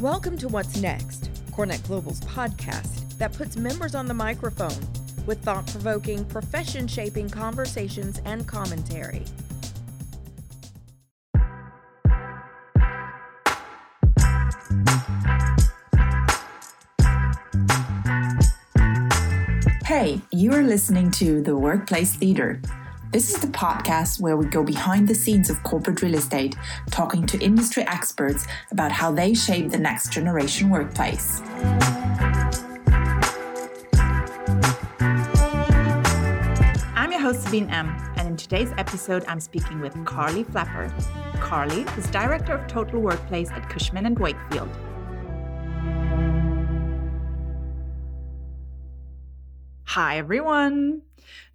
Welcome to What's Next, CoreNet Global's podcast that puts members on the microphone with thought provoking, profession shaping conversations and commentary. Hey, you are listening to The Workplace Theater. This is the podcast where we go behind the scenes of corporate real estate, talking to industry experts about how they shape the next generation workplace. I'm your host, Sabine M., and in today's episode, I'm speaking with Carly Flapper. Carly is Director of Total Workplace at Cushman & Wakefield. Hi, everyone.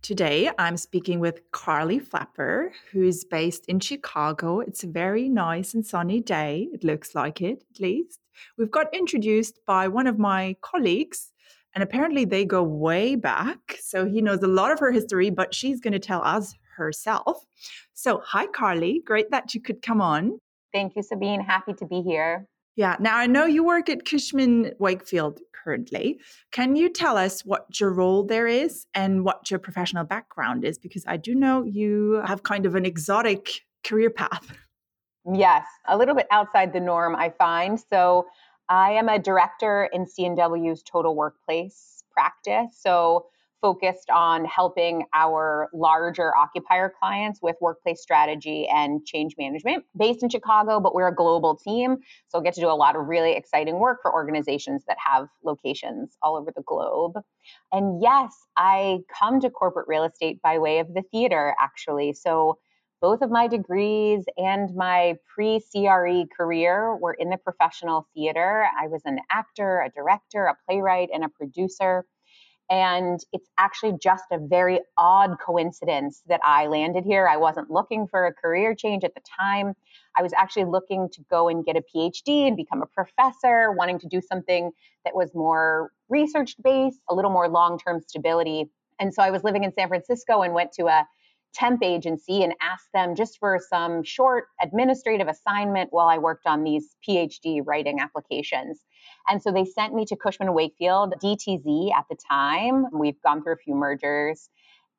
Today, I'm speaking with Carly Flapper, who's based in Chicago. It's a very nice and sunny day. It looks like it, at least. We've got introduced by one of my colleagues, and apparently they go way back. So he knows a lot of her history, but she's going to tell us herself. So, hi, Carly. Great that you could come on. Thank you, Sabine. Happy to be here. Yeah. Now, I know you work at Cushman Wakefield currently. Can you tell us what your role there is and what your professional background is? Because I do know you have kind of an exotic career path. Yes, a little bit outside the norm, I find. So, I am a director in C&W's Total Workplace practice. So, focused on helping our larger occupier clients with workplace strategy and change management. Based in Chicago, but we're a global team. So get to do a lot of really exciting work for organizations that have locations all over the globe. And yes, I come to corporate real estate by way of the theater, actually. So both of my degrees and my pre CRE career were in the professional theater. I was an actor, a director, a playwright, and a producer. And it's actually just a very odd coincidence that I landed here. I wasn't looking for a career change at the time. I was actually looking to go and get a PhD and become a professor, wanting to do something that was more research based, a little more long term stability. And so I was living in San Francisco and went to a temp agency and asked them just for some short administrative assignment while I worked on these PhD writing applications. And so they sent me to Cushman Wakefield, DTZ at the time. We've gone through a few mergers.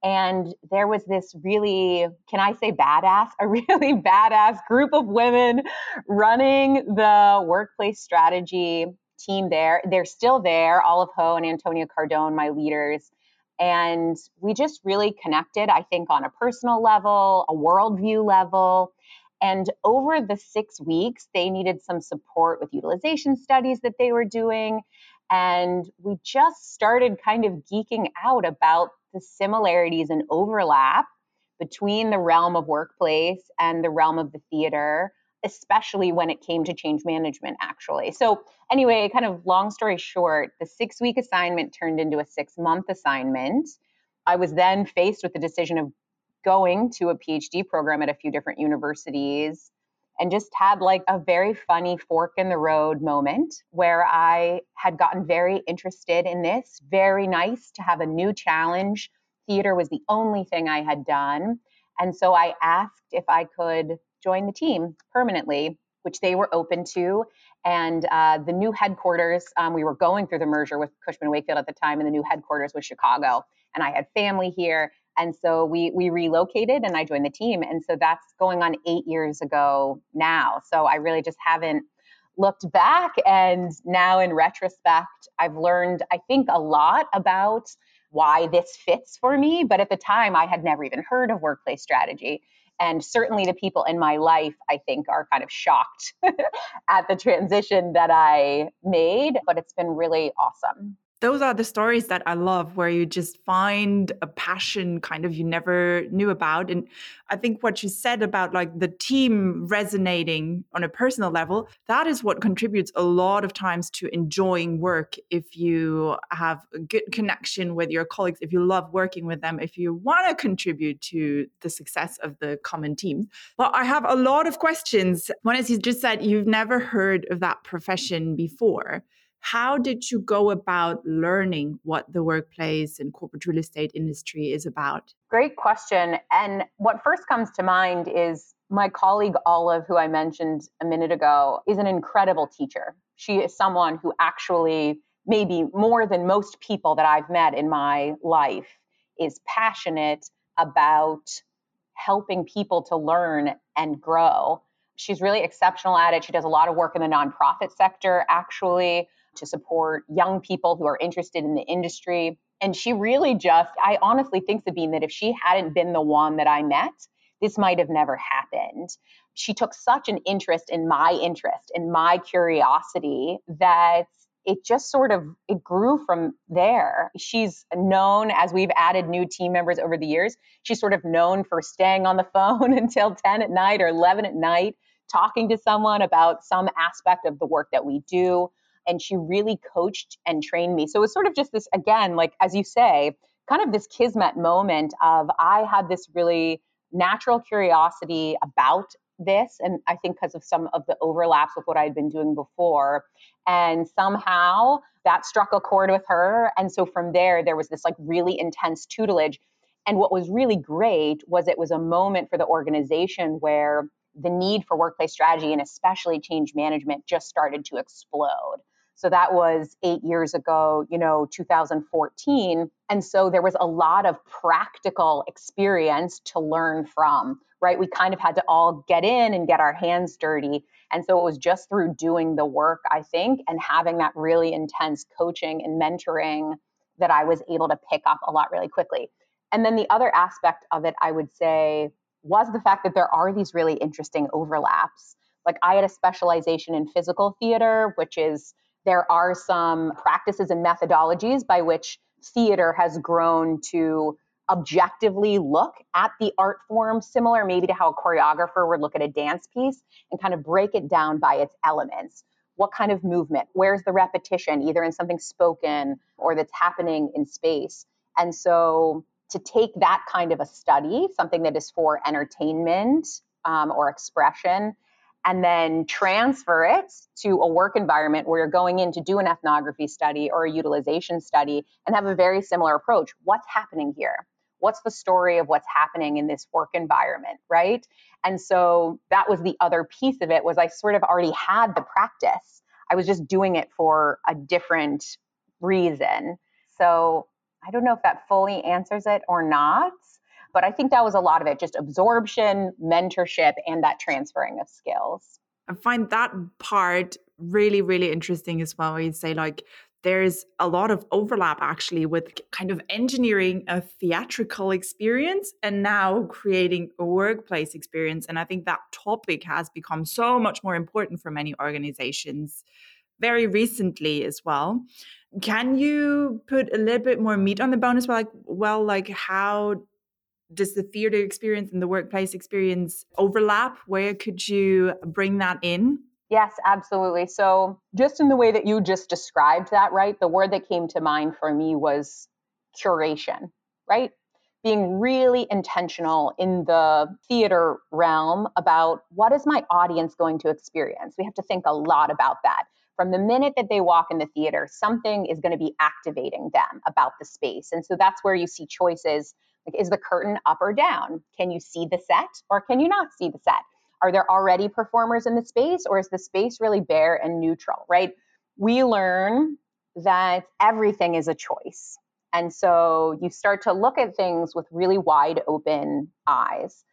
And there was this really, can I say badass? A really badass group of women running the workplace strategy team there. They're still there, Olive Ho and Antonia Cardone, my leaders. And we just really connected, I think, on a personal level, a worldview level. And over the six weeks, they needed some support with utilization studies that they were doing. And we just started kind of geeking out about the similarities and overlap between the realm of workplace and the realm of the theater, especially when it came to change management, actually. So, anyway, kind of long story short, the six week assignment turned into a six month assignment. I was then faced with the decision of going to a PhD program at a few different universities and just had like a very funny fork in the road moment where I had gotten very interested in this. Very nice to have a new challenge. Theater was the only thing I had done. And so I asked if I could join the team permanently, which they were open to. And uh, the new headquarters, um, we were going through the merger with Cushman Wakefield at the time, and the new headquarters was Chicago. And I had family here. And so we we relocated and I joined the team. And so that's going on eight years ago now. So I really just haven't looked back. And now in retrospect, I've learned, I think, a lot about why this fits for me. But at the time, I had never even heard of workplace strategy. And certainly the people in my life, I think, are kind of shocked at the transition that I made. But it's been really awesome those are the stories that I love where you just find a passion kind of you never knew about. And I think what you said about like the team resonating on a personal level, that is what contributes a lot of times to enjoying work. If you have a good connection with your colleagues, if you love working with them, if you want to contribute to the success of the common team. But I have a lot of questions. One is you just said you've never heard of that profession before. How did you go about learning what the workplace and corporate real estate industry is about? Great question. And what first comes to mind is my colleague Olive, who I mentioned a minute ago, is an incredible teacher. She is someone who actually, maybe more than most people that I've met in my life, is passionate about helping people to learn and grow. She's really exceptional at it. She does a lot of work in the nonprofit sector, actually to support young people who are interested in the industry. And she really just, I honestly think, Sabine, that if she hadn't been the one that I met, this might have never happened. She took such an interest in my interest, in my curiosity, that it just sort of it grew from there she's known as we've added new team members over the years she's sort of known for staying on the phone until 10 at night or 11 at night talking to someone about some aspect of the work that we do and she really coached and trained me. So it was sort of just this, again, like as you say, kind of this kismet moment of I had this really natural curiosity about this. And I think because of some of the overlaps with what I had been doing before. And somehow that struck a chord with her. And so from there, there was this like really intense tutelage. And what was really great was it was a moment for the organization where the need for workplace strategy and especially change management just started to explode. So that was eight years ago, you know, 2014. And so there was a lot of practical experience to learn from, right? We kind of had to all get in and get our hands dirty. And so it was just through doing the work, I think, and having that really intense coaching and mentoring that I was able to pick up a lot really quickly. And then the other aspect of it, I would say, was the fact that there are these really interesting overlaps. Like I had a specialization in physical theater, which is there are some practices and methodologies by which theater has grown to objectively look at the art form, similar maybe to how a choreographer would look at a dance piece and kind of break it down by its elements. What kind of movement? Where's the repetition, either in something spoken or that's happening in space? And so to take that kind of a study, something that is for entertainment um, or expression, and then transfer it to a work environment where you're going in to do an ethnography study or a utilization study and have a very similar approach. What's happening here? What's the story of what's happening in this work environment, right? And so that was the other piece of it was I sort of already had the practice. I was just doing it for a different reason. So I don't know if that fully answers it or not. But I think that was a lot of it just absorption, mentorship, and that transferring of skills. I find that part really, really interesting as well. Where you say, like, there's a lot of overlap actually with kind of engineering a theatrical experience and now creating a workplace experience. And I think that topic has become so much more important for many organizations very recently as well. Can you put a little bit more meat on the bone as well? Like, well, like how does the theater experience and the workplace experience overlap? Where could you bring that in? Yes, absolutely. So, just in the way that you just described that, right? The word that came to mind for me was curation, right? Being really intentional in the theater realm about what is my audience going to experience. We have to think a lot about that. From the minute that they walk in the theater, something is going to be activating them about the space. And so that's where you see choices like, is the curtain up or down? Can you see the set or can you not see the set? Are there already performers in the space or is the space really bare and neutral, right? We learn that everything is a choice. And so you start to look at things with really wide open eyes.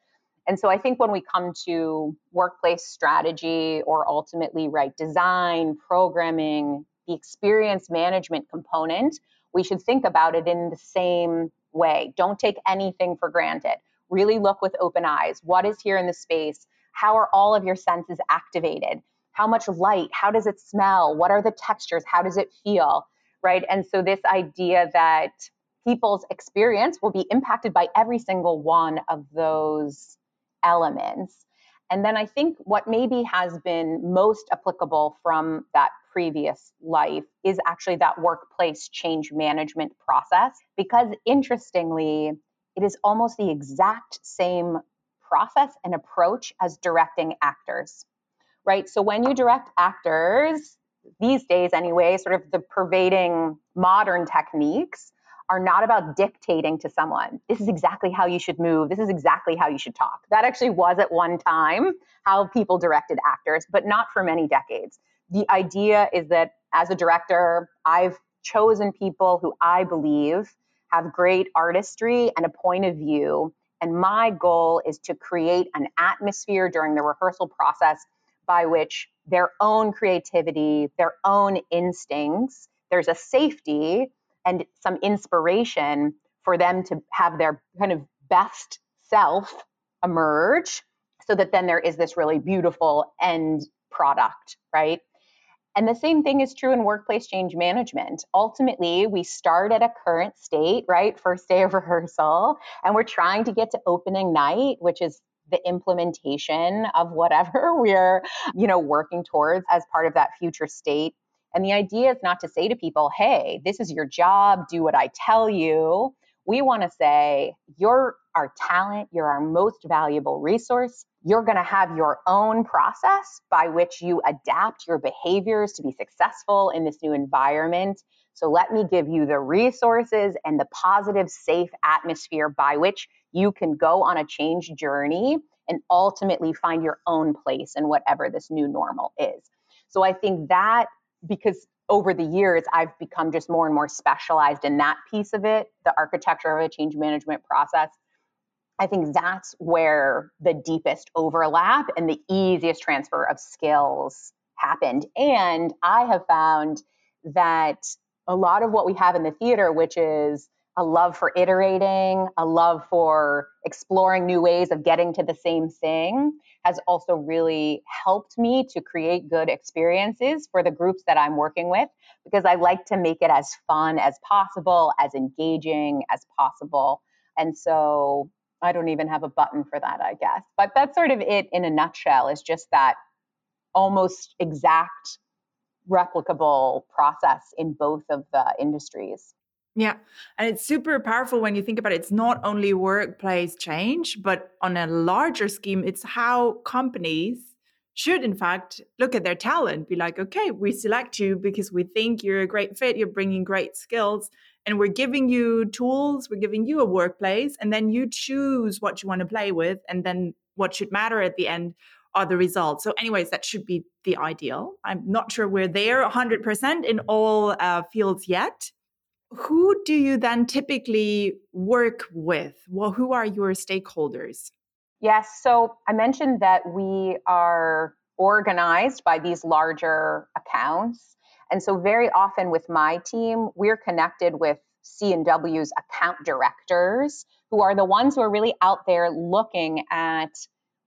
And so I think when we come to workplace strategy or ultimately right design, programming, the experience management component, we should think about it in the same way. Don't take anything for granted. Really look with open eyes. What is here in the space? How are all of your senses activated? How much light? How does it smell? What are the textures? How does it feel? Right. And so, this idea that people's experience will be impacted by every single one of those elements. And then I think what maybe has been most applicable from that previous life is actually that workplace change management process. Because interestingly, it is almost the exact same process and approach as directing actors, right? So when you direct actors, these days anyway, sort of the pervading modern techniques are not about dictating to someone. This is exactly how you should move. This is exactly how you should talk. That actually was at one time how people directed actors, but not for many decades. The idea is that as a director, I've chosen people who I believe have great artistry and a point of view. And my goal is to create an atmosphere during the rehearsal process by which their own creativity, their own instincts, there's a safety and some inspiration for them to have their kind of best self emerge so that then there is this really beautiful end product, right? And the same thing is true in workplace change management. Ultimately, we start at a current state, right? First day of rehearsal, and we're trying to get to opening night, which is the implementation of whatever we're, you know, working towards as part of that future state. And the idea is not to say to people, hey, this is your job, do what I tell you. We want to say, you're our talent, you're our most valuable resource. You're going to have your own process by which you adapt your behaviors to be successful in this new environment. So let me give you the resources and the positive, safe atmosphere by which you can go on a change journey and ultimately find your own place in whatever this new normal is. So I think that because over the years, I've become just more and more specialized in that piece of it, the architecture of a change management process. I think that's where the deepest overlap and the easiest transfer of skills happened. And I have found that a lot of what we have in the theater, which is a love for iterating, a love for exploring new ways of getting to the same thing, has also really helped me to create good experiences for the groups that I'm working with because I like to make it as fun as possible, as engaging as possible. And so I don't even have a button for that, I guess. But that's sort of it in a nutshell is just that almost exact replicable process in both of the industries. Yeah. And it's super powerful when you think about it. It's not only workplace change, but on a larger scheme, it's how companies should, in fact, look at their talent, be like, okay, we select you because we think you're a great fit, you're bringing great skills, and we're giving you tools, we're giving you a workplace, and then you choose what you want to play with. And then what should matter at the end are the results. So, anyways, that should be the ideal. I'm not sure we're there 100% in all uh, fields yet who do you then typically work with? Well, who are your stakeholders? Yes, so I mentioned that we are organized by these larger accounts. And so very often with my team, we're connected with C&W's account directors who are the ones who are really out there looking at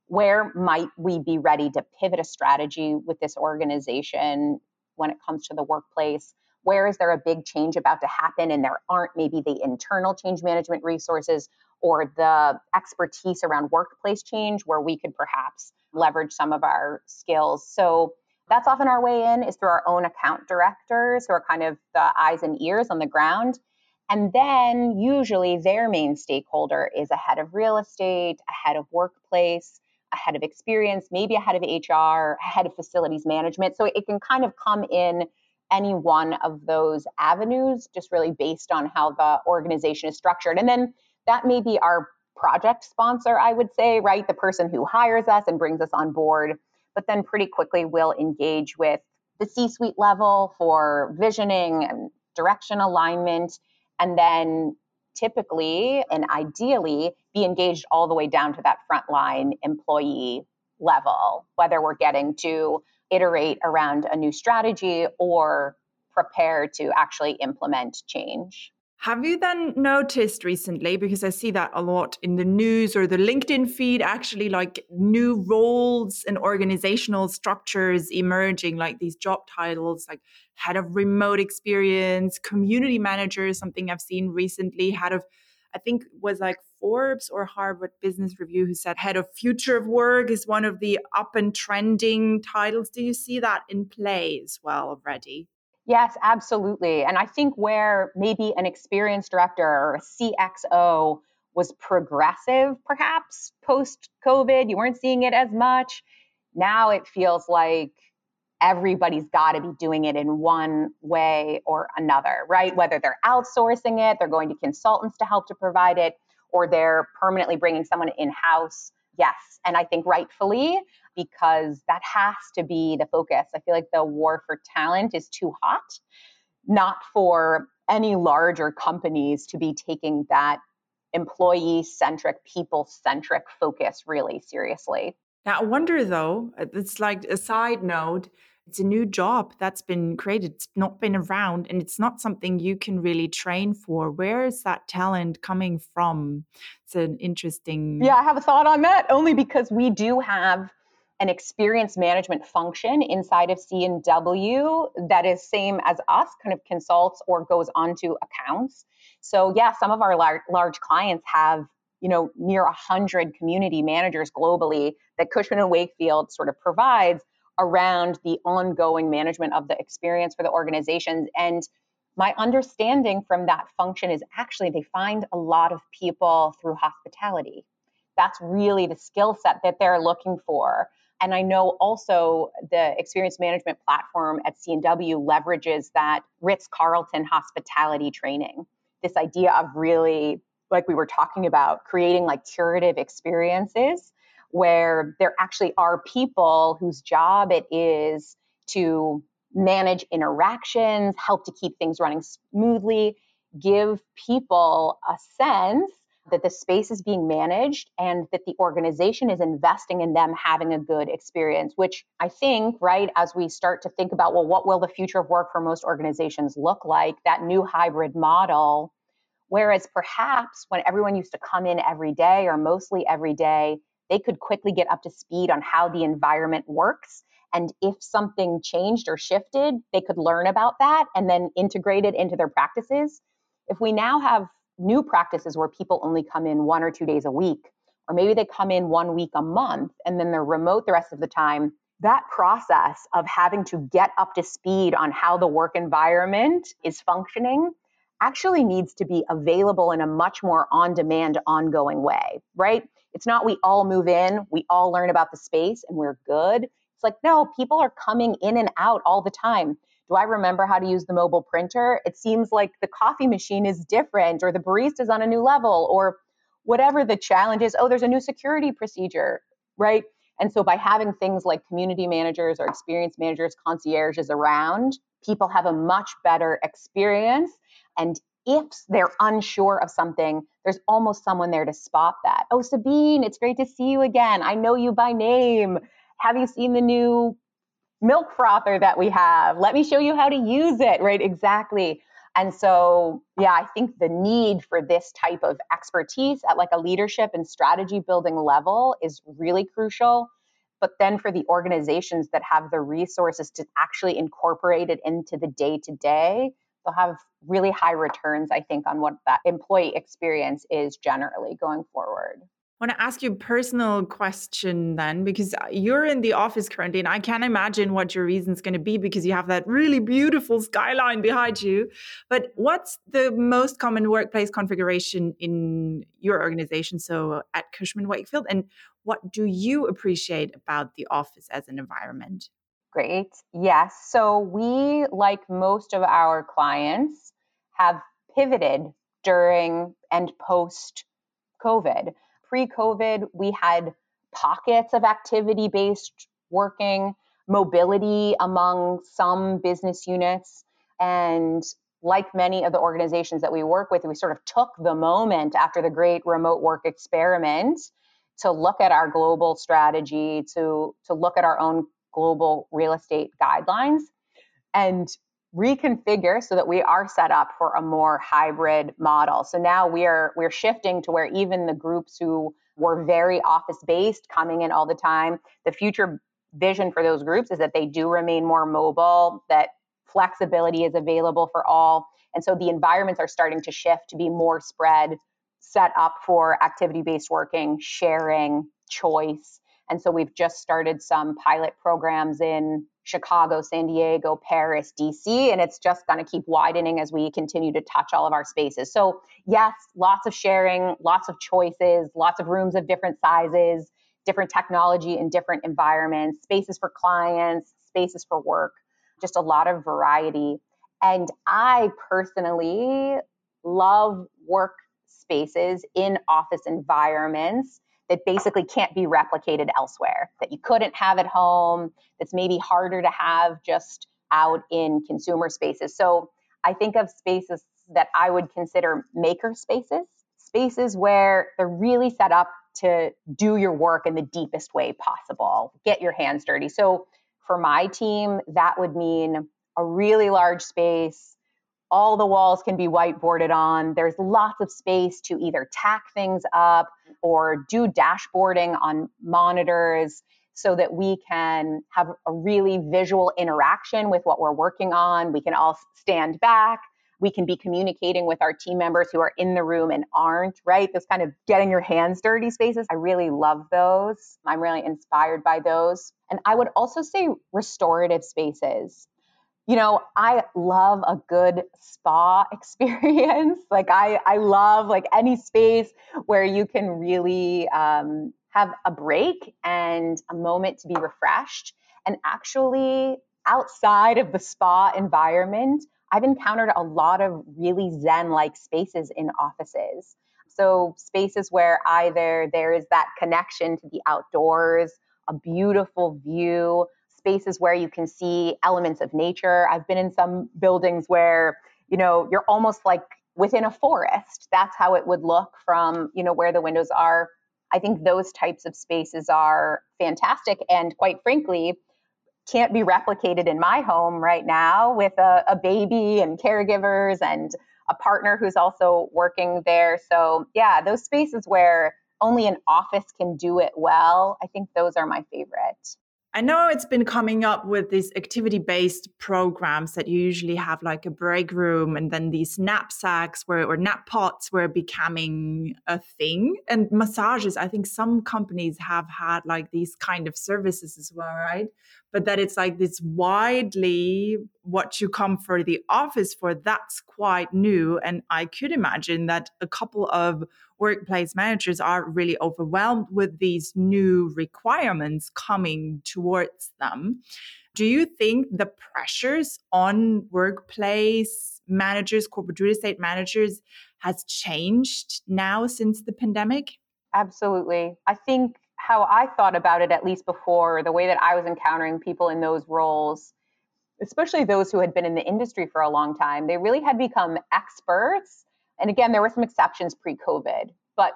where might we be ready to pivot a strategy with this organization when it comes to the workplace where is there a big change about to happen and there aren't maybe the internal change management resources or the expertise around workplace change where we could perhaps leverage some of our skills. So that's often our way in is through our own account directors who are kind of the eyes and ears on the ground. And then usually their main stakeholder is a head of real estate, a head of workplace, a head of experience, maybe a head of HR, a head of facilities management. So it can kind of come in any one of those avenues, just really based on how the organization is structured. And then that may be our project sponsor, I would say, right? The person who hires us and brings us on board. But then pretty quickly we'll engage with the C suite level for visioning and direction alignment. And then typically and ideally be engaged all the way down to that frontline employee level, whether we're getting to iterate around a new strategy or prepare to actually implement change. Have you then noticed recently, because I see that a lot in the news or the LinkedIn feed, actually like new roles and organizational structures emerging, like these job titles, like head of remote experience, community manager, something I've seen recently, head of I think was like Forbes or Harvard Business Review who said head of future of work is one of the up and trending titles. Do you see that in play as well already? Yes, absolutely. And I think where maybe an experienced director or a CXO was progressive, perhaps post COVID, you weren't seeing it as much. Now it feels like everybody's got to be doing it in one way or another, right? Whether they're outsourcing it, they're going to consultants to help to provide it, or they're permanently bringing someone in house. Yes. And I think rightfully, because that has to be the focus. I feel like the war for talent is too hot, not for any larger companies to be taking that employee centric, people centric focus really seriously. Now, I wonder though, uh, it's like a side note, it's a new job that's been created. It's not been around and it's not something you can really train for. Where is that talent coming from? It's an interesting. Yeah, I have a thought on that only because we do have an experience management function inside of C&W that is same as us, kind of consults or goes onto accounts. So yeah, some of our large, large clients have you know near 100 community managers globally that cushman and wakefield sort of provides around the ongoing management of the experience for the organizations and my understanding from that function is actually they find a lot of people through hospitality that's really the skill set that they're looking for and I know also the experience management platform at C&W leverages that Ritz Carlton hospitality training. This idea of really, like we were talking about, creating like curative experiences where there actually are people whose job it is to manage interactions, help to keep things running smoothly, give people a sense that the space is being managed and that the organization is investing in them having a good experience, which I think, right, as we start to think about, well, what will the future of work for most organizations look like? That new hybrid model. Whereas perhaps when everyone used to come in every day or mostly every day, they could quickly get up to speed on how the environment works. And if something changed or shifted, they could learn about that and then integrate it into their practices. If we now have new practices where people only come in one or two days a week, or maybe they come in one week a month and then they're remote the rest of the time. That process of having to get up to speed on how the work environment is functioning actually needs to be available in a much more on demand, ongoing way, right? It's not we all move in, we all learn about the space and we're good. It's like, no, people are coming in and out all the time. Do I remember how to use the mobile printer? It seems like the coffee machine is different, or the barista's on a new level, or whatever the challenge is. Oh, there's a new security procedure, right? And so by having things like community managers or experience managers, concierges around, people have a much better experience. And if they're unsure of something, there's almost someone there to spot that. Oh, Sabine, it's great to see you again. I know you by name. Have you seen the new milk frother that we have. Let me show you how to use it, right? Exactly. And so, yeah, I think the need for this type of expertise at like a leadership and strategy building level is really crucial. But then for the organizations that have the resources to actually incorporate it into the day to day, they'll have really high returns, I think, on what that employee experience is generally going forward. I want to ask you a personal question then, because uh, you're in the office currently, and I can't imagine what your reason is going to be because you have that really beautiful skyline behind you. But what's the most common workplace configuration in your organization? So at Cushman Wakefield, and what do you appreciate about the office as an environment? Great. Yes. So we, like most of our clients, have pivoted during and post COVID pre COVID, we had pockets of activity based working, mobility among some business units. And like many of the organizations that we work with, we sort of took the moment after the great remote work experiment to look at our global strategy, to, to look at our own global real estate guidelines. And reconfigure so that we are set up for a more hybrid model. So now we're we're shifting to where even the groups who were very office based coming in all the time, the future vision for those groups is that they do remain more mobile, that flexibility is available for all. And so the environments are starting to shift to be more spread, set up for activity based working, sharing, choice. And so we've just started some pilot programs in Chicago, San Diego, Paris, DC, and it's just going to keep widening as we continue to touch all of our spaces. So, yes, lots of sharing, lots of choices, lots of rooms of different sizes, different technology in different environments, spaces for clients, spaces for work, just a lot of variety. And I personally love work spaces in office environments that basically can't be replicated elsewhere, that you couldn't have at home, that's maybe harder to have just out in consumer spaces. So I think of spaces that I would consider maker spaces, spaces where they're really set up to do your work in the deepest way possible, get your hands dirty. So for my team, that would mean a really large space. All the walls can be whiteboarded on. There's lots of space to either tack things up or do dashboarding on monitors so that we can have a really visual interaction with what we're working on. We can all stand back. We can be communicating with our team members who are in the room and aren't, right? Those kind of getting your hands dirty spaces. I really love those. I'm really inspired by those. And I would also say restorative spaces you know i love a good spa experience. Like i i love like any space where you can really um, have a break and a moment to be refreshed. And actually outside of the spa environment i've encountered a lot of really zen like spaces in offices. So spaces where either there is that connection to the outdoors a beautiful view spaces where you can see elements of nature. I've been in some buildings where, you know, you're almost like within a forest. That's how it would look from, you know, where the windows are. I think those types of spaces are fantastic and quite frankly, can't be replicated in my home right now with a, a baby and caregivers and a partner who's also working there. So, yeah, those spaces where only an office can do it well, I think those are my favorite. I know it's been coming up with these activity based programs that you usually have like a break room and then these knapsacks where, or nap pods were becoming a thing. And massages, I think some companies have had like these kind of services as well, right? But that it's like this widely what you come for the office for, that's quite new. And I could imagine that a couple of workplace managers are really overwhelmed with these new requirements coming towards them. Do you think the pressures on workplace managers, corporate real estate managers, has changed now since the pandemic? Absolutely. I think how I thought about it, at least before, the way that I was encountering people in those roles, especially those who had been in the industry for a long time, they really had become experts and again, there were some exceptions pre COVID, but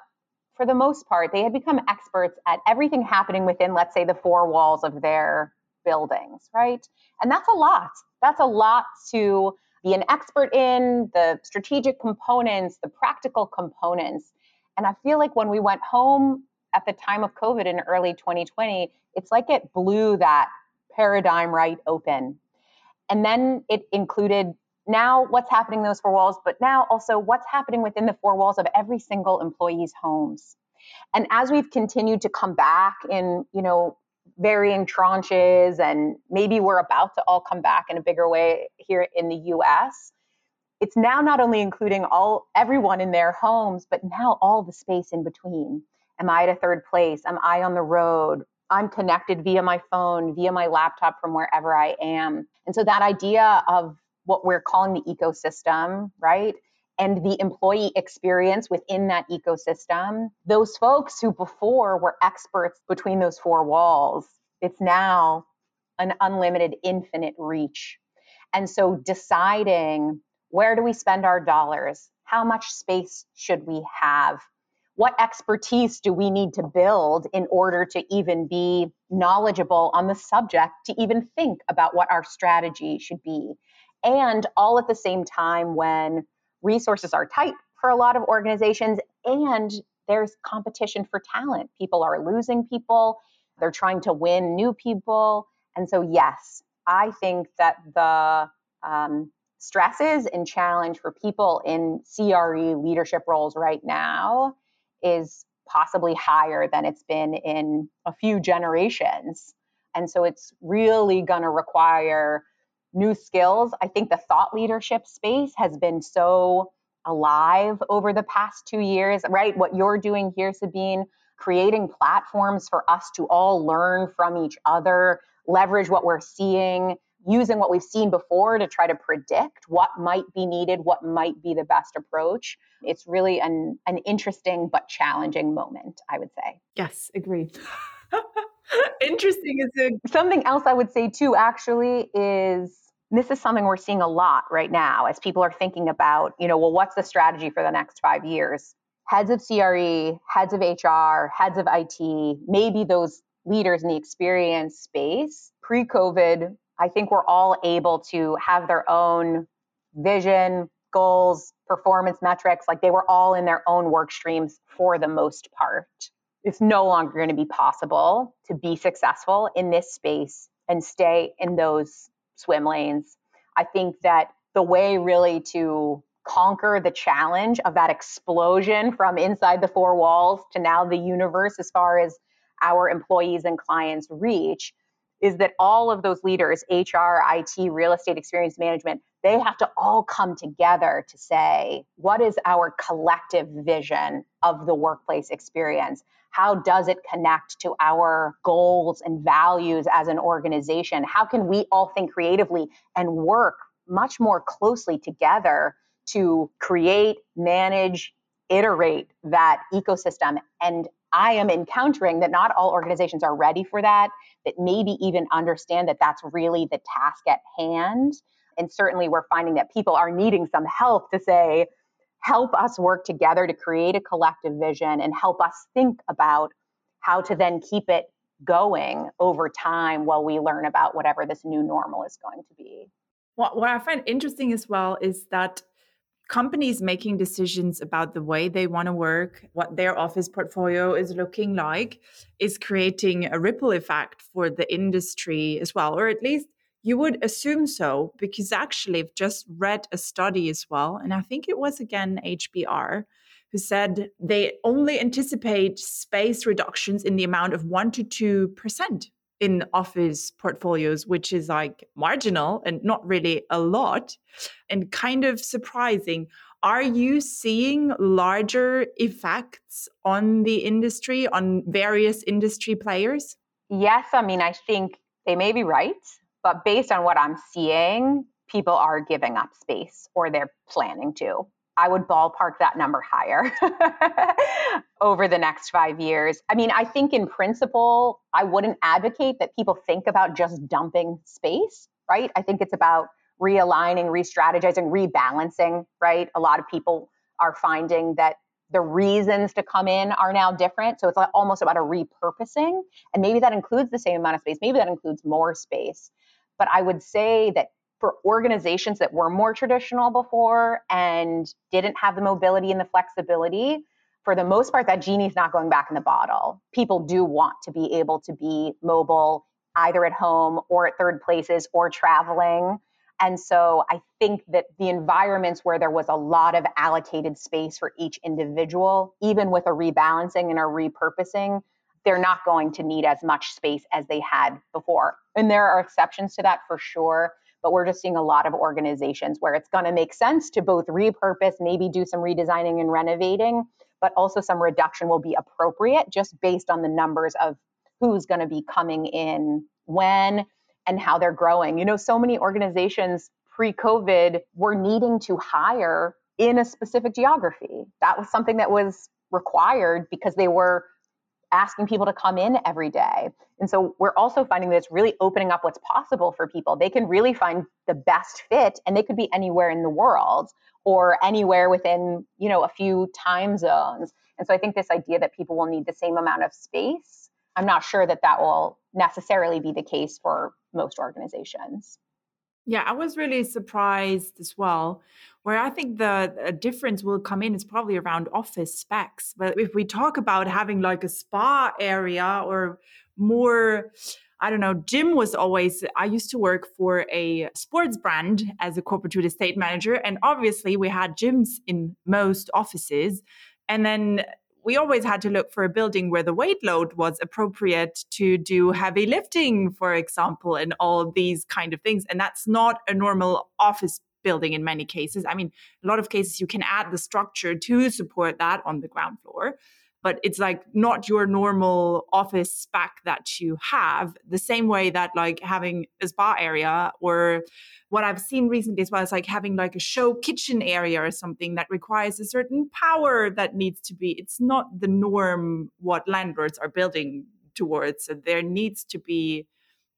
for the most part, they had become experts at everything happening within, let's say, the four walls of their buildings, right? And that's a lot. That's a lot to be an expert in the strategic components, the practical components. And I feel like when we went home at the time of COVID in early 2020, it's like it blew that paradigm right open. And then it included now what's happening in those four walls, but now also what's happening within the four walls of every single employee's homes. And as we've continued to come back in, you know, varying tranches, and maybe we're about to all come back in a bigger way here in the US, it's now not only including all everyone in their homes, but now all the space in between. Am I at a third place? Am I on the road? I'm connected via my phone, via my laptop from wherever I am. And so that idea of what we're calling the ecosystem, right? And the employee experience within that ecosystem. Those folks who before were experts between those four walls, it's now an unlimited, infinite reach. And so deciding where do we spend our dollars? How much space should we have? What expertise do we need to build in order to even be knowledgeable on the subject, to even think about what our strategy should be? and all at the same time when resources are tight for a lot of organizations and there's competition for talent. People are losing people, they're trying to win new people. And so, yes, I think that the um, stresses and challenge for people in CRE leadership roles right now is possibly higher than it's been in a few generations. And so it's really going to require new skills. I think the thought leadership space has been so alive over the past two years, right? What you're doing here, Sabine, creating platforms for us to all learn from each other, leverage what we're seeing, using what we've seen before to try to predict what might be needed, what might be the best approach. It's really an, an interesting but challenging moment, I would say. Yes, agreed. interesting is a- something else I would say too, actually, is this is something we're seeing a lot right now as people are thinking about, you know, well, what's the strategy for the next five years? Heads of CRE, heads of HR, heads of IT, maybe those leaders in the experience space pre COVID, I think we're all able to have their own vision, goals, performance metrics. Like they were all in their own work streams for the most part. It's no longer going to be possible to be successful in this space and stay in those swim lanes. I think that the way really to conquer the challenge of that explosion from inside the four walls to now the universe as far as our employees and clients reach is that all of those leaders hr it real estate experience management they have to all come together to say what is our collective vision of the workplace experience? How does it connect to our goals and values as an organization? How can we all think creatively and work much more closely together to create manage iterate that ecosystem and I am encountering that not all organizations are ready for that, that maybe even understand that that's really the task at hand. And certainly we're finding that people are needing some help to say, help us work together to create a collective vision and help us think about how to then keep it going over time while we learn about whatever this new normal is going to be. What, what I find interesting as well is that companies making decisions about the way they want to work, what their office portfolio is looking like, is creating a ripple effect for the industry as well, or at least you would assume so, because actually, I've just read a study as well, and I think it was again HBR who said they only anticipate space reductions in the amount of 1 to 2% in office portfolios, which is like marginal and not really a lot and kind of surprising. Are you seeing larger effects on the industry, on various industry players? Yes. I mean, I think they may be right, but based on what I'm seeing, people are giving up space or they're planning to. I would ballpark that number higher over the next five years. I mean, I think in principle, I wouldn't advocate that people think about just dumping space, right? I think it's about realigning, re strategizing, rebalancing, right? A lot of people are finding that the reasons to come in are now different. So it's almost about a repurposing. And maybe that includes the same amount of space, maybe that includes more space. But I would say that for organizations that were more traditional before and didn't have the mobility and the flexibility, for the most part, that genie's not going back in the bottle. People do want to be able to be mobile either at home or at third places or traveling. And so I think that the environments where there was a lot of allocated space for each individual, even with a rebalancing and a repurposing, they're not going to need as much space as they had before. And there are exceptions to that for sure but we're just seeing a lot of organizations where it's going to make sense to both repurpose, maybe do some redesigning and renovating, but also some reduction will be appropriate just based on the numbers of who's going to be coming in when and how they're growing. You know, so many organizations pre COVID were needing to hire in a specific geography. That was something that was required because they were asking people to come in every day. And so we're also finding that it's really opening up what's possible for people. They can really find the best fit and they could be anywhere in the world or anywhere within, you know, a few time zones. And so I think this idea that people will need the same amount of space, I'm not sure that that will necessarily be the case for most organizations. Yeah, I was really surprised as well. Where I think the difference will come in is probably around office specs. But if we talk about having like a spa area or more, I don't know, gym was always, I used to work for a sports brand as a corporate real estate manager. And obviously, we had gyms in most offices. And then we always had to look for a building where the weight load was appropriate to do heavy lifting, for example, and all these kind of things. And that's not a normal office building in many cases. I mean, a lot of cases you can add the structure to support that on the ground floor. but it's like not your normal office spec that you have. The same way that like having a spa area or what I've seen recently as well is like having like a show kitchen area or something that requires a certain power that needs to be. It's not the norm what landlords are building towards. So there needs to be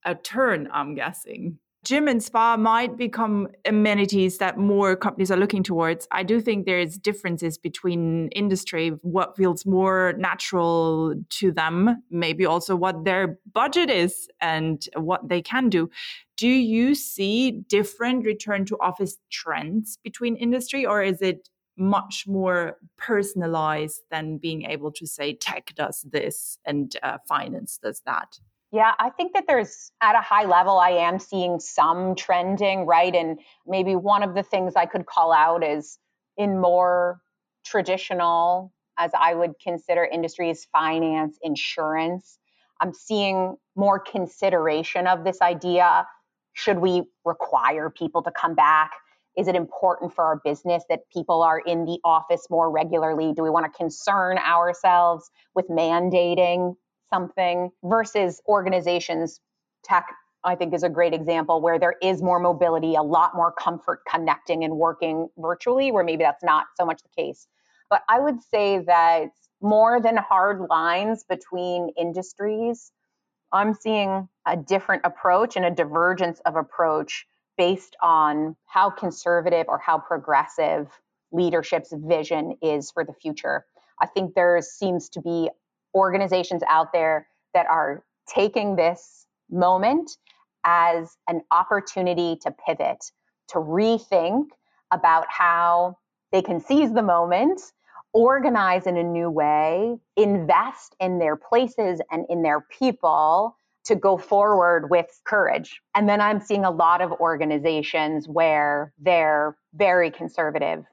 a turn, I'm guessing gym and spa might become amenities that more companies are looking towards. I do think there's differences between industry, what feels more natural to them, maybe also what their budget is and what they can do. Do you see different return to office trends between industry or is it much more personalized than being able to say tech does this and uh, finance does that? Yeah, I think that there's at a high level, I am seeing some trending, right? And maybe one of the things I could call out is in more traditional, as I would consider industries, finance, insurance. I'm seeing more consideration of this idea. Should we require people to come back? Is it important for our business that people are in the office more regularly? Do we want to concern ourselves with mandating something versus organizations tech I think is a great example where there is more mobility, a lot more comfort connecting and working virtually, where maybe that's not so much the case. But I would say that more than hard lines between industries, I'm seeing a different approach and a divergence of approach based on how conservative or how progressive leadership's vision is for the future. I think there seems to be organizations out there that are taking this moment as an opportunity to pivot, to rethink about how they can seize the moment, organize in a new way, invest in their places and in their people to go forward with courage. And then I'm seeing a lot of organizations where they're very conservative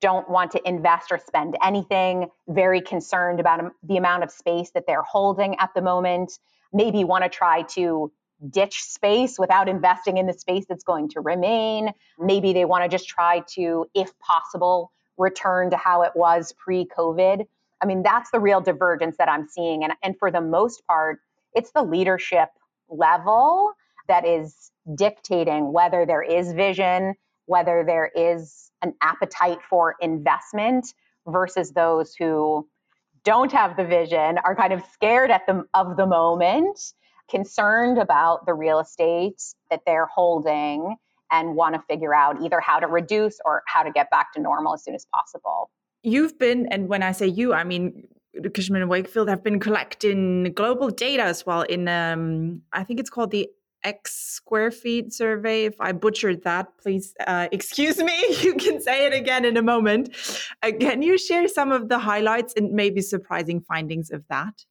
don't want to invest or spend anything, very concerned about the amount of space that they're holding at the moment, maybe want to try to ditch space without investing in the space that's going to remain. Maybe they want to just try to, if possible, return to how it was pre COVID. I mean, that's the real divergence that I'm seeing. And, and for the most part, it's the leadership level that is dictating whether there is vision, whether there is an appetite for investment versus those who don't have the vision are kind of scared at the of the moment concerned about the real estate that they're holding and want to figure out either how to reduce or how to get back to normal as soon as possible. You've been and when i say you i mean cushman and wakefield have been collecting global data as well in um, i think it's called the X square feet survey. If I butchered that, please uh, excuse me. You can say it again in a moment. Uh, can you share some of the highlights and maybe surprising findings of that?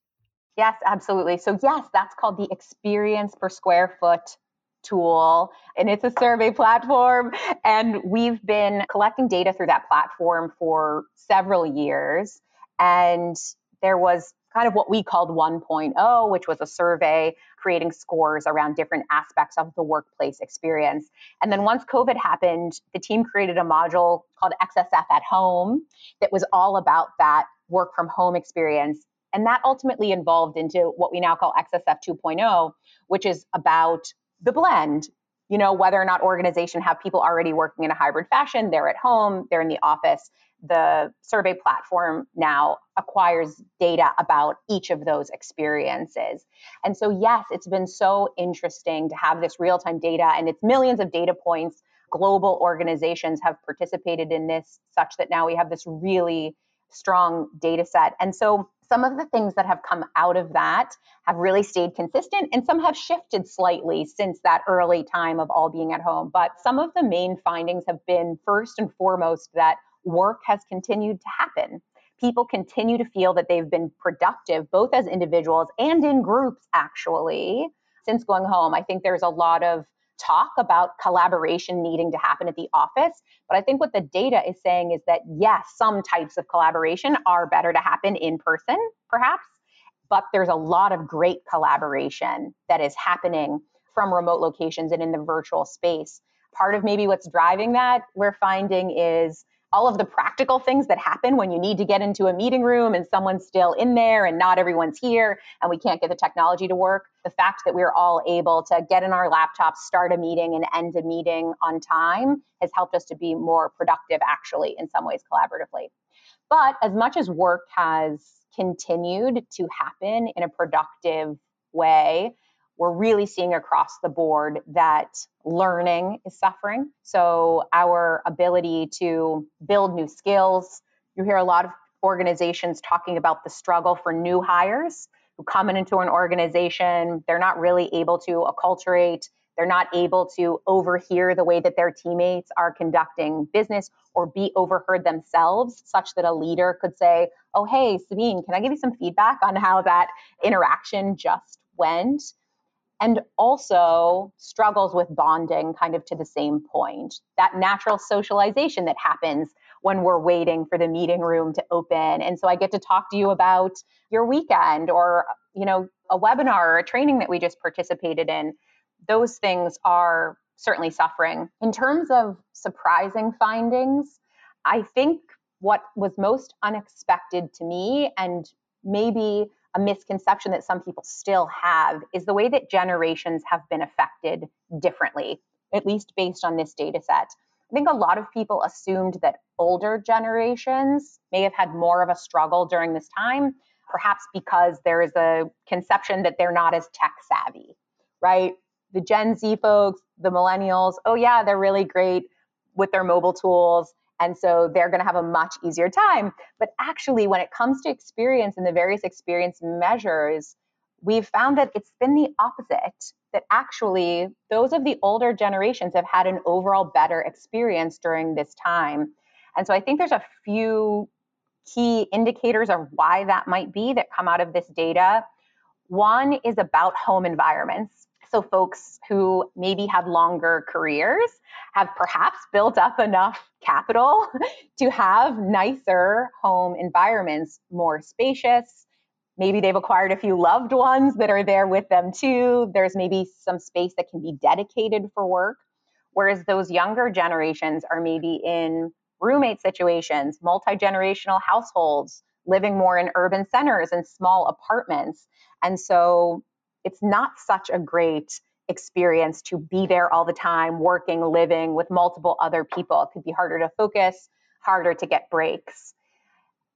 Yes, absolutely. So, yes, that's called the experience per square foot tool and it's a survey platform and we've been collecting data through that platform for several years and there was kind of what we called 1.0, which was a survey creating scores around different aspects of the workplace experience. And then once COVID happened, the team created a module called XSF at Home that was all about that work from home experience. And that ultimately evolved into what we now call XSF 2.0, which is about the blend. You know, whether or not organization have people already working in a hybrid fashion, they're at home, they're in the office, the survey platform now acquires data about each of those experiences. And so, yes, it's been so interesting to have this real time data, and it's millions of data points. Global organizations have participated in this such that now we have this really strong data set. And so, some of the things that have come out of that have really stayed consistent, and some have shifted slightly since that early time of all being at home. But some of the main findings have been first and foremost that work has continued to happen. People continue to feel that they've been productive, both as individuals and in groups, actually, since going home. I think there's a lot of talk about collaboration needing to happen at the office. But I think what the data is saying is that, yes, some types of collaboration are better to happen in person, perhaps, but there's a lot of great collaboration that is happening from remote locations and in the virtual space. Part of maybe what's driving that, we're finding is all of the practical things that happen when you need to get into a meeting room and someone's still in there and not everyone's here and we can't get the technology to work. The fact that we're all able to get in our laptops, start a meeting, and end a meeting on time has helped us to be more productive, actually, in some ways, collaboratively. But as much as work has continued to happen in a productive way, we're really seeing across the board that learning is suffering. So, our ability to build new skills, you hear a lot of organizations talking about the struggle for new hires who come into an organization, they're not really able to acculturate, they're not able to overhear the way that their teammates are conducting business or be overheard themselves, such that a leader could say, Oh, hey, Sabine, can I give you some feedback on how that interaction just went? And also struggles with bonding kind of to the same point. That natural socialization that happens when we're waiting for the meeting room to open. And so I get to talk to you about your weekend or, you know, a webinar or a training that we just participated in. Those things are certainly suffering. In terms of surprising findings, I think what was most unexpected to me and maybe a misconception that some people still have is the way that generations have been affected differently, at least based on this data set. I think a lot of people assumed that older generations may have had more of a struggle during this time, perhaps because there is a conception that they're not as tech savvy, right? The Gen Z folks, the millennials, oh, yeah, they're really great with their mobile tools. And so they're going to have a much easier time. But actually, when it comes to experience and the various experience measures, we've found that it's been the opposite. That actually, those of the older generations have had an overall better experience during this time. And so I think there's a few key indicators of why that might be that come out of this data. One is about home environments. So, folks who maybe have longer careers have perhaps built up enough capital to have nicer home environments, more spacious. Maybe they've acquired a few loved ones that are there with them too. There's maybe some space that can be dedicated for work. Whereas those younger generations are maybe in roommate situations, multi generational households, living more in urban centers and small apartments. And so it's not such a great experience to be there all the time, working, living with multiple other people. It could be harder to focus, harder to get breaks.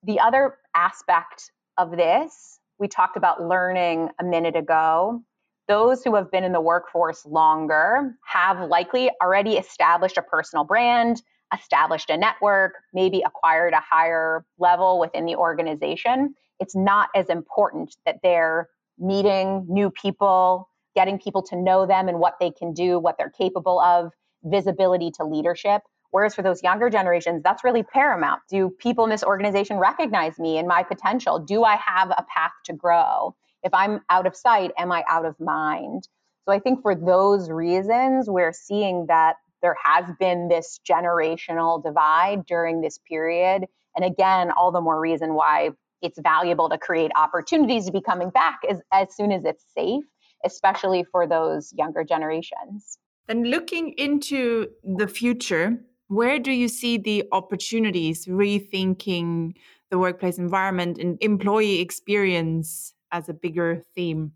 The other aspect of this, we talked about learning a minute ago. Those who have been in the workforce longer have likely already established a personal brand, established a network, maybe acquired a higher level within the organization. It's not as important that they're meeting new people, getting people to know them and what they can do, what they're capable of, visibility to leadership. Whereas for those younger generations, that's really paramount. Do people in this organization recognize me and my potential? Do I have a path to grow? If I'm out of sight, am I out of mind? So I think for those reasons, we're seeing that there has been this generational divide during this period. And again, all the more reason why it's valuable to create opportunities to be coming back as, as soon as it's safe, especially for those younger generations. And looking into the future, where do you see the opportunities rethinking the workplace environment and employee experience as a bigger theme?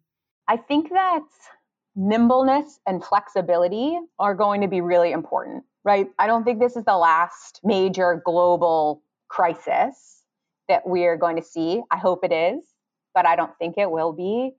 I think that nimbleness and flexibility are going to be really important, right? I don't think this is the last major global crisis that we're going to see. I hope it is, but I don't think it will be.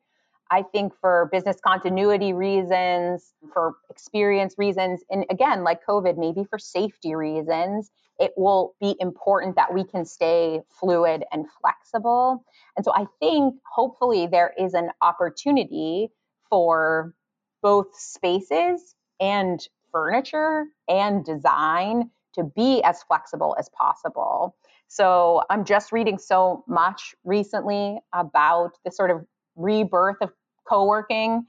I think for business continuity reasons, for experience reasons, and again, like COVID, maybe for safety reasons, it will be important that we can stay fluid and flexible. And so I think hopefully there is an opportunity for both spaces and furniture and design to be as flexible as possible. So I'm just reading so much recently about the sort of rebirth of co working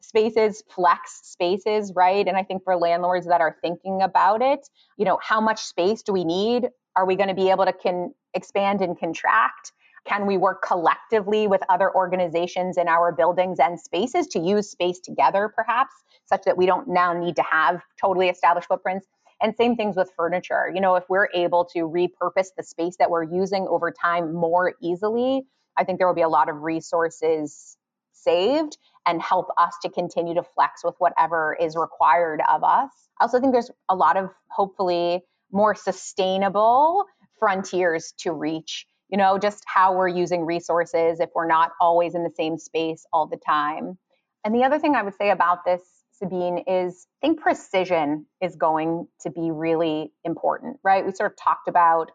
spaces, flex spaces, right? And I think for landlords that are thinking about it, you know, how much space do we need? Are we going to be able to can expand and contract? Can we work collectively with other organizations in our buildings and spaces to use space together, perhaps, such that we don't now need to have totally established footprints? And same things with furniture. You know, if we're able to repurpose the space that we're using over time more easily, I think there will be a lot of resources saved and help us to continue to flex with whatever is required of us. I also think there's a lot of hopefully more sustainable frontiers to reach. You know, just how we're using resources if we're not always in the same space all the time. And the other thing I would say about this, Sabine, is I think precision is going to be really important, right? We sort of talked about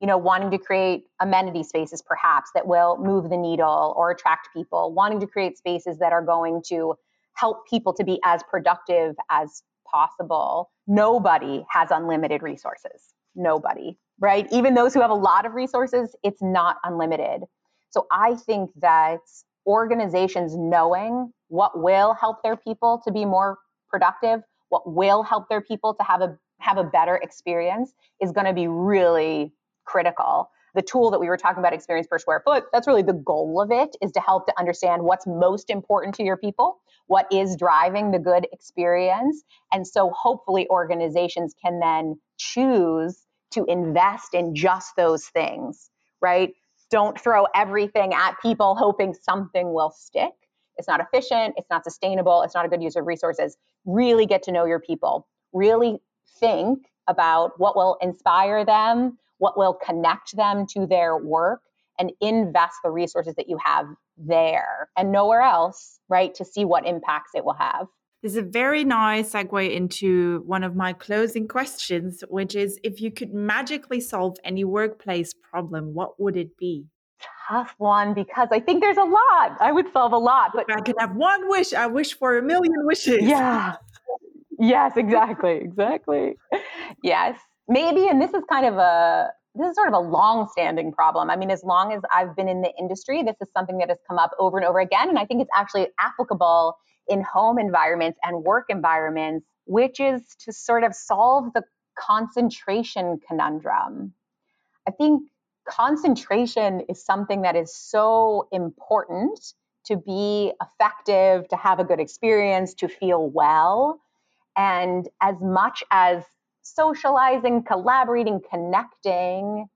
you know, wanting to create amenity spaces perhaps that will move the needle or attract people, wanting to create spaces that are going to help people to be as productive as possible. Nobody has unlimited resources. Nobody, right? Even those who have a lot of resources, it's not unlimited. So I think that organizations knowing what will help their people to be more productive, what will help their people to have a have a better experience is going to be really critical. The tool that we were talking about, experience per square foot, that's really the goal of it is to help to understand what's most important to your people, what is driving the good experience. And so hopefully organizations can then choose to invest in just those things, right? Don't throw everything at people hoping something will stick. It's not efficient, it's not sustainable, it's not a good use of resources. Really get to know your people. Really think about what will inspire them, what will connect them to their work and invest the resources that you have there and nowhere else, right, to see what impacts it will have. This is a very nice segue into one of my closing questions, which is if you could magically solve any workplace problem, what would it be? Tough one because I think there's a lot. I would solve a lot. But if I could have one wish, I wish for a million wishes. Yeah. Yes, exactly. Exactly. Yes maybe, and this is kind of a this is sort of a long-standing problem. I mean, as long as I've been in the industry, this is something that has come up over and over again, and I think it's actually applicable in home environments and work environments, which is to sort of solve the concentration conundrum. I think concentration is something that is so important to be effective, to have a good experience, to feel well. And as much as socializing, collaborating, connecting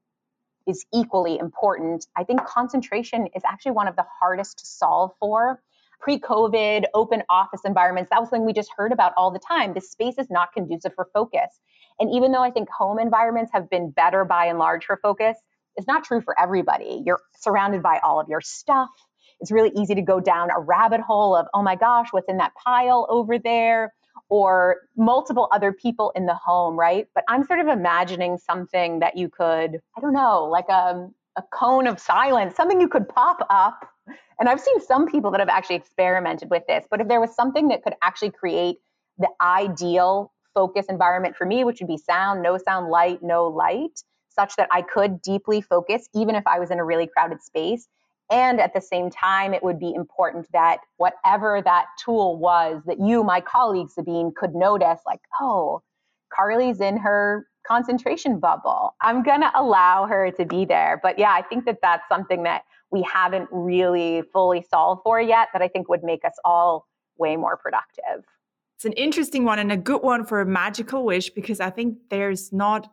is equally important. I think concentration is actually one of the hardest to solve for. Pre COVID, open office environments, that was something we just heard about all the time. This space is not conducive for focus. And even though I think home environments have been better by and large for focus, it's not true for everybody. You're surrounded by all of your stuff. It's really easy to go down a rabbit hole of, oh my gosh, what's in that pile over there? or multiple other people in the home, right? But I'm sort of imagining something that you could, I don't know, like a, a cone of silence, something you could pop up. And I've seen some people that have actually experimented with this, but if there was something that could actually create the ideal focus environment for me, which would be sound, no sound, light, no light, such that I could deeply focus, even if I was in a really crowded space, and at the same time, it would be important that whatever that tool was, that you, my colleague Sabine, could notice, like, oh, Carly's in her concentration bubble. I'm going to allow her to be there. But yeah, I think that that's something that we haven't really fully solved for yet that I think would make us all way more productive. It's an interesting one and a good one for a magical wish because I think there's not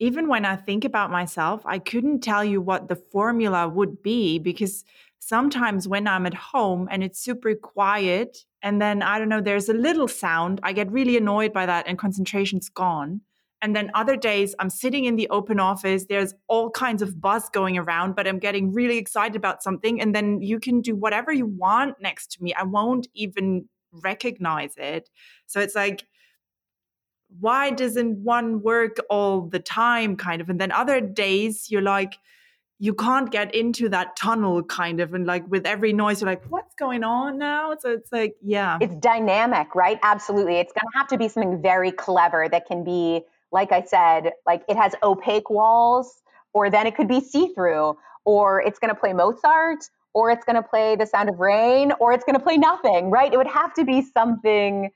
even when I think about myself, I couldn't tell you what the formula would be because sometimes when I'm at home and it's super quiet, and then I don't know, there's a little sound, I get really annoyed by that and concentration's gone. And then other days I'm sitting in the open office, there's all kinds of buzz going around, but I'm getting really excited about something. And then you can do whatever you want next to me. I won't even recognize it. So it's like, why doesn't one work all the time kind of? And then other days you're like you can't get into that tunnel kind of and like with every noise you're like what's going on now? So it's like yeah. It's dynamic right? Absolutely. It's going to have to be something very clever that can be like i said like it has opaque walls or then it could be see-through or it's going to play mozart or it's going to play the sound of rain or it's going to play nothing right? It would have to be something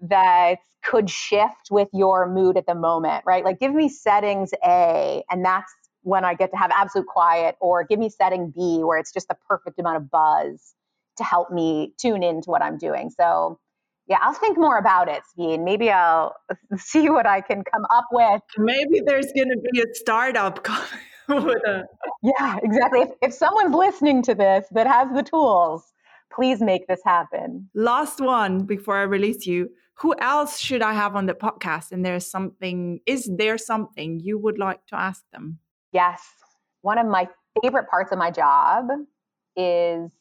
that could shift with your mood at the moment, right? Like give me settings A, and that's when I get to have absolute quiet, or give me setting B, where it's just the perfect amount of buzz to help me tune into what I'm doing. So, Yeah, I'll think more about it, Sabine. Maybe I'll see what I can come up with. Maybe there's going to be a startup a. Yeah, exactly. If, if someone's listening to this that has the tools, please make this happen. Last one before I release you. Who else should I have on the podcast? And there's something, is there something you would like to ask them? Yes. One of my favorite parts of my job is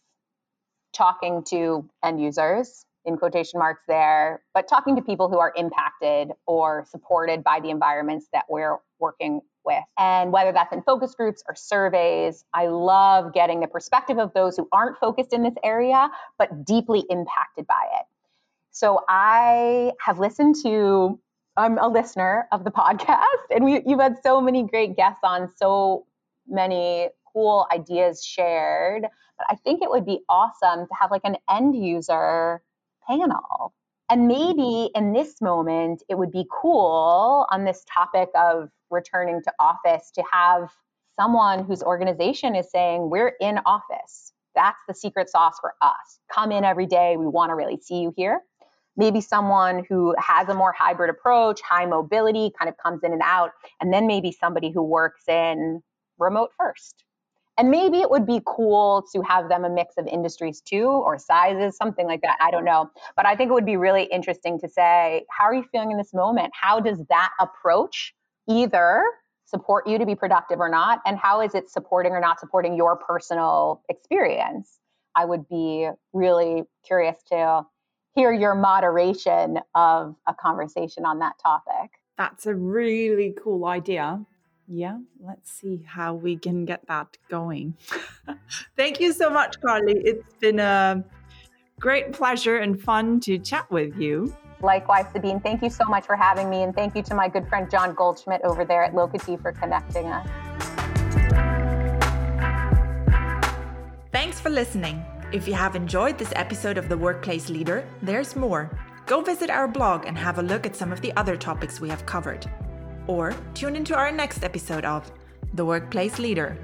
talking to end users in quotation marks there, but talking to people who are impacted or supported by the environments that we're working with. And whether that's in focus groups or surveys, I love getting the perspective of those who aren't focused in this area, but deeply impacted by it. So I have listened to, I'm a listener of the podcast, and we, you've had so many great guests on, so many cool ideas shared. But I think it would be awesome to have like an end user panel. And maybe in this moment, it would be cool on this topic of returning to office to have someone whose organization is saying, We're in office. That's the secret sauce for us. Come in every day. We want to really see you here. Maybe someone who has a more hybrid approach, high mobility, kind of comes in and out. And then maybe somebody who works in remote first and maybe it would be cool to have them a mix of industries too, or sizes, something like that. I don't know. But I think it would be really interesting to say, how are you feeling in this moment? How does that approach either support you to be productive or not? And how is it supporting or not supporting your personal experience? I would be really curious to hear your moderation of a conversation on that topic. That's a really cool idea yeah, let's see how we can get that going. Thank you so much, Carly. It's been a great pleasure and fun to chat with you. Likewise, Sabine, thank you so much for having me. And thank you to my good friend John Goldschmidt over there at Locatee for connecting us. Thanks for listening. If you have enjoyed this episode of The Workplace Leader, there's more. Go visit our blog and have a look at some of the other topics we have covered or tune into our next episode of The Workplace Leader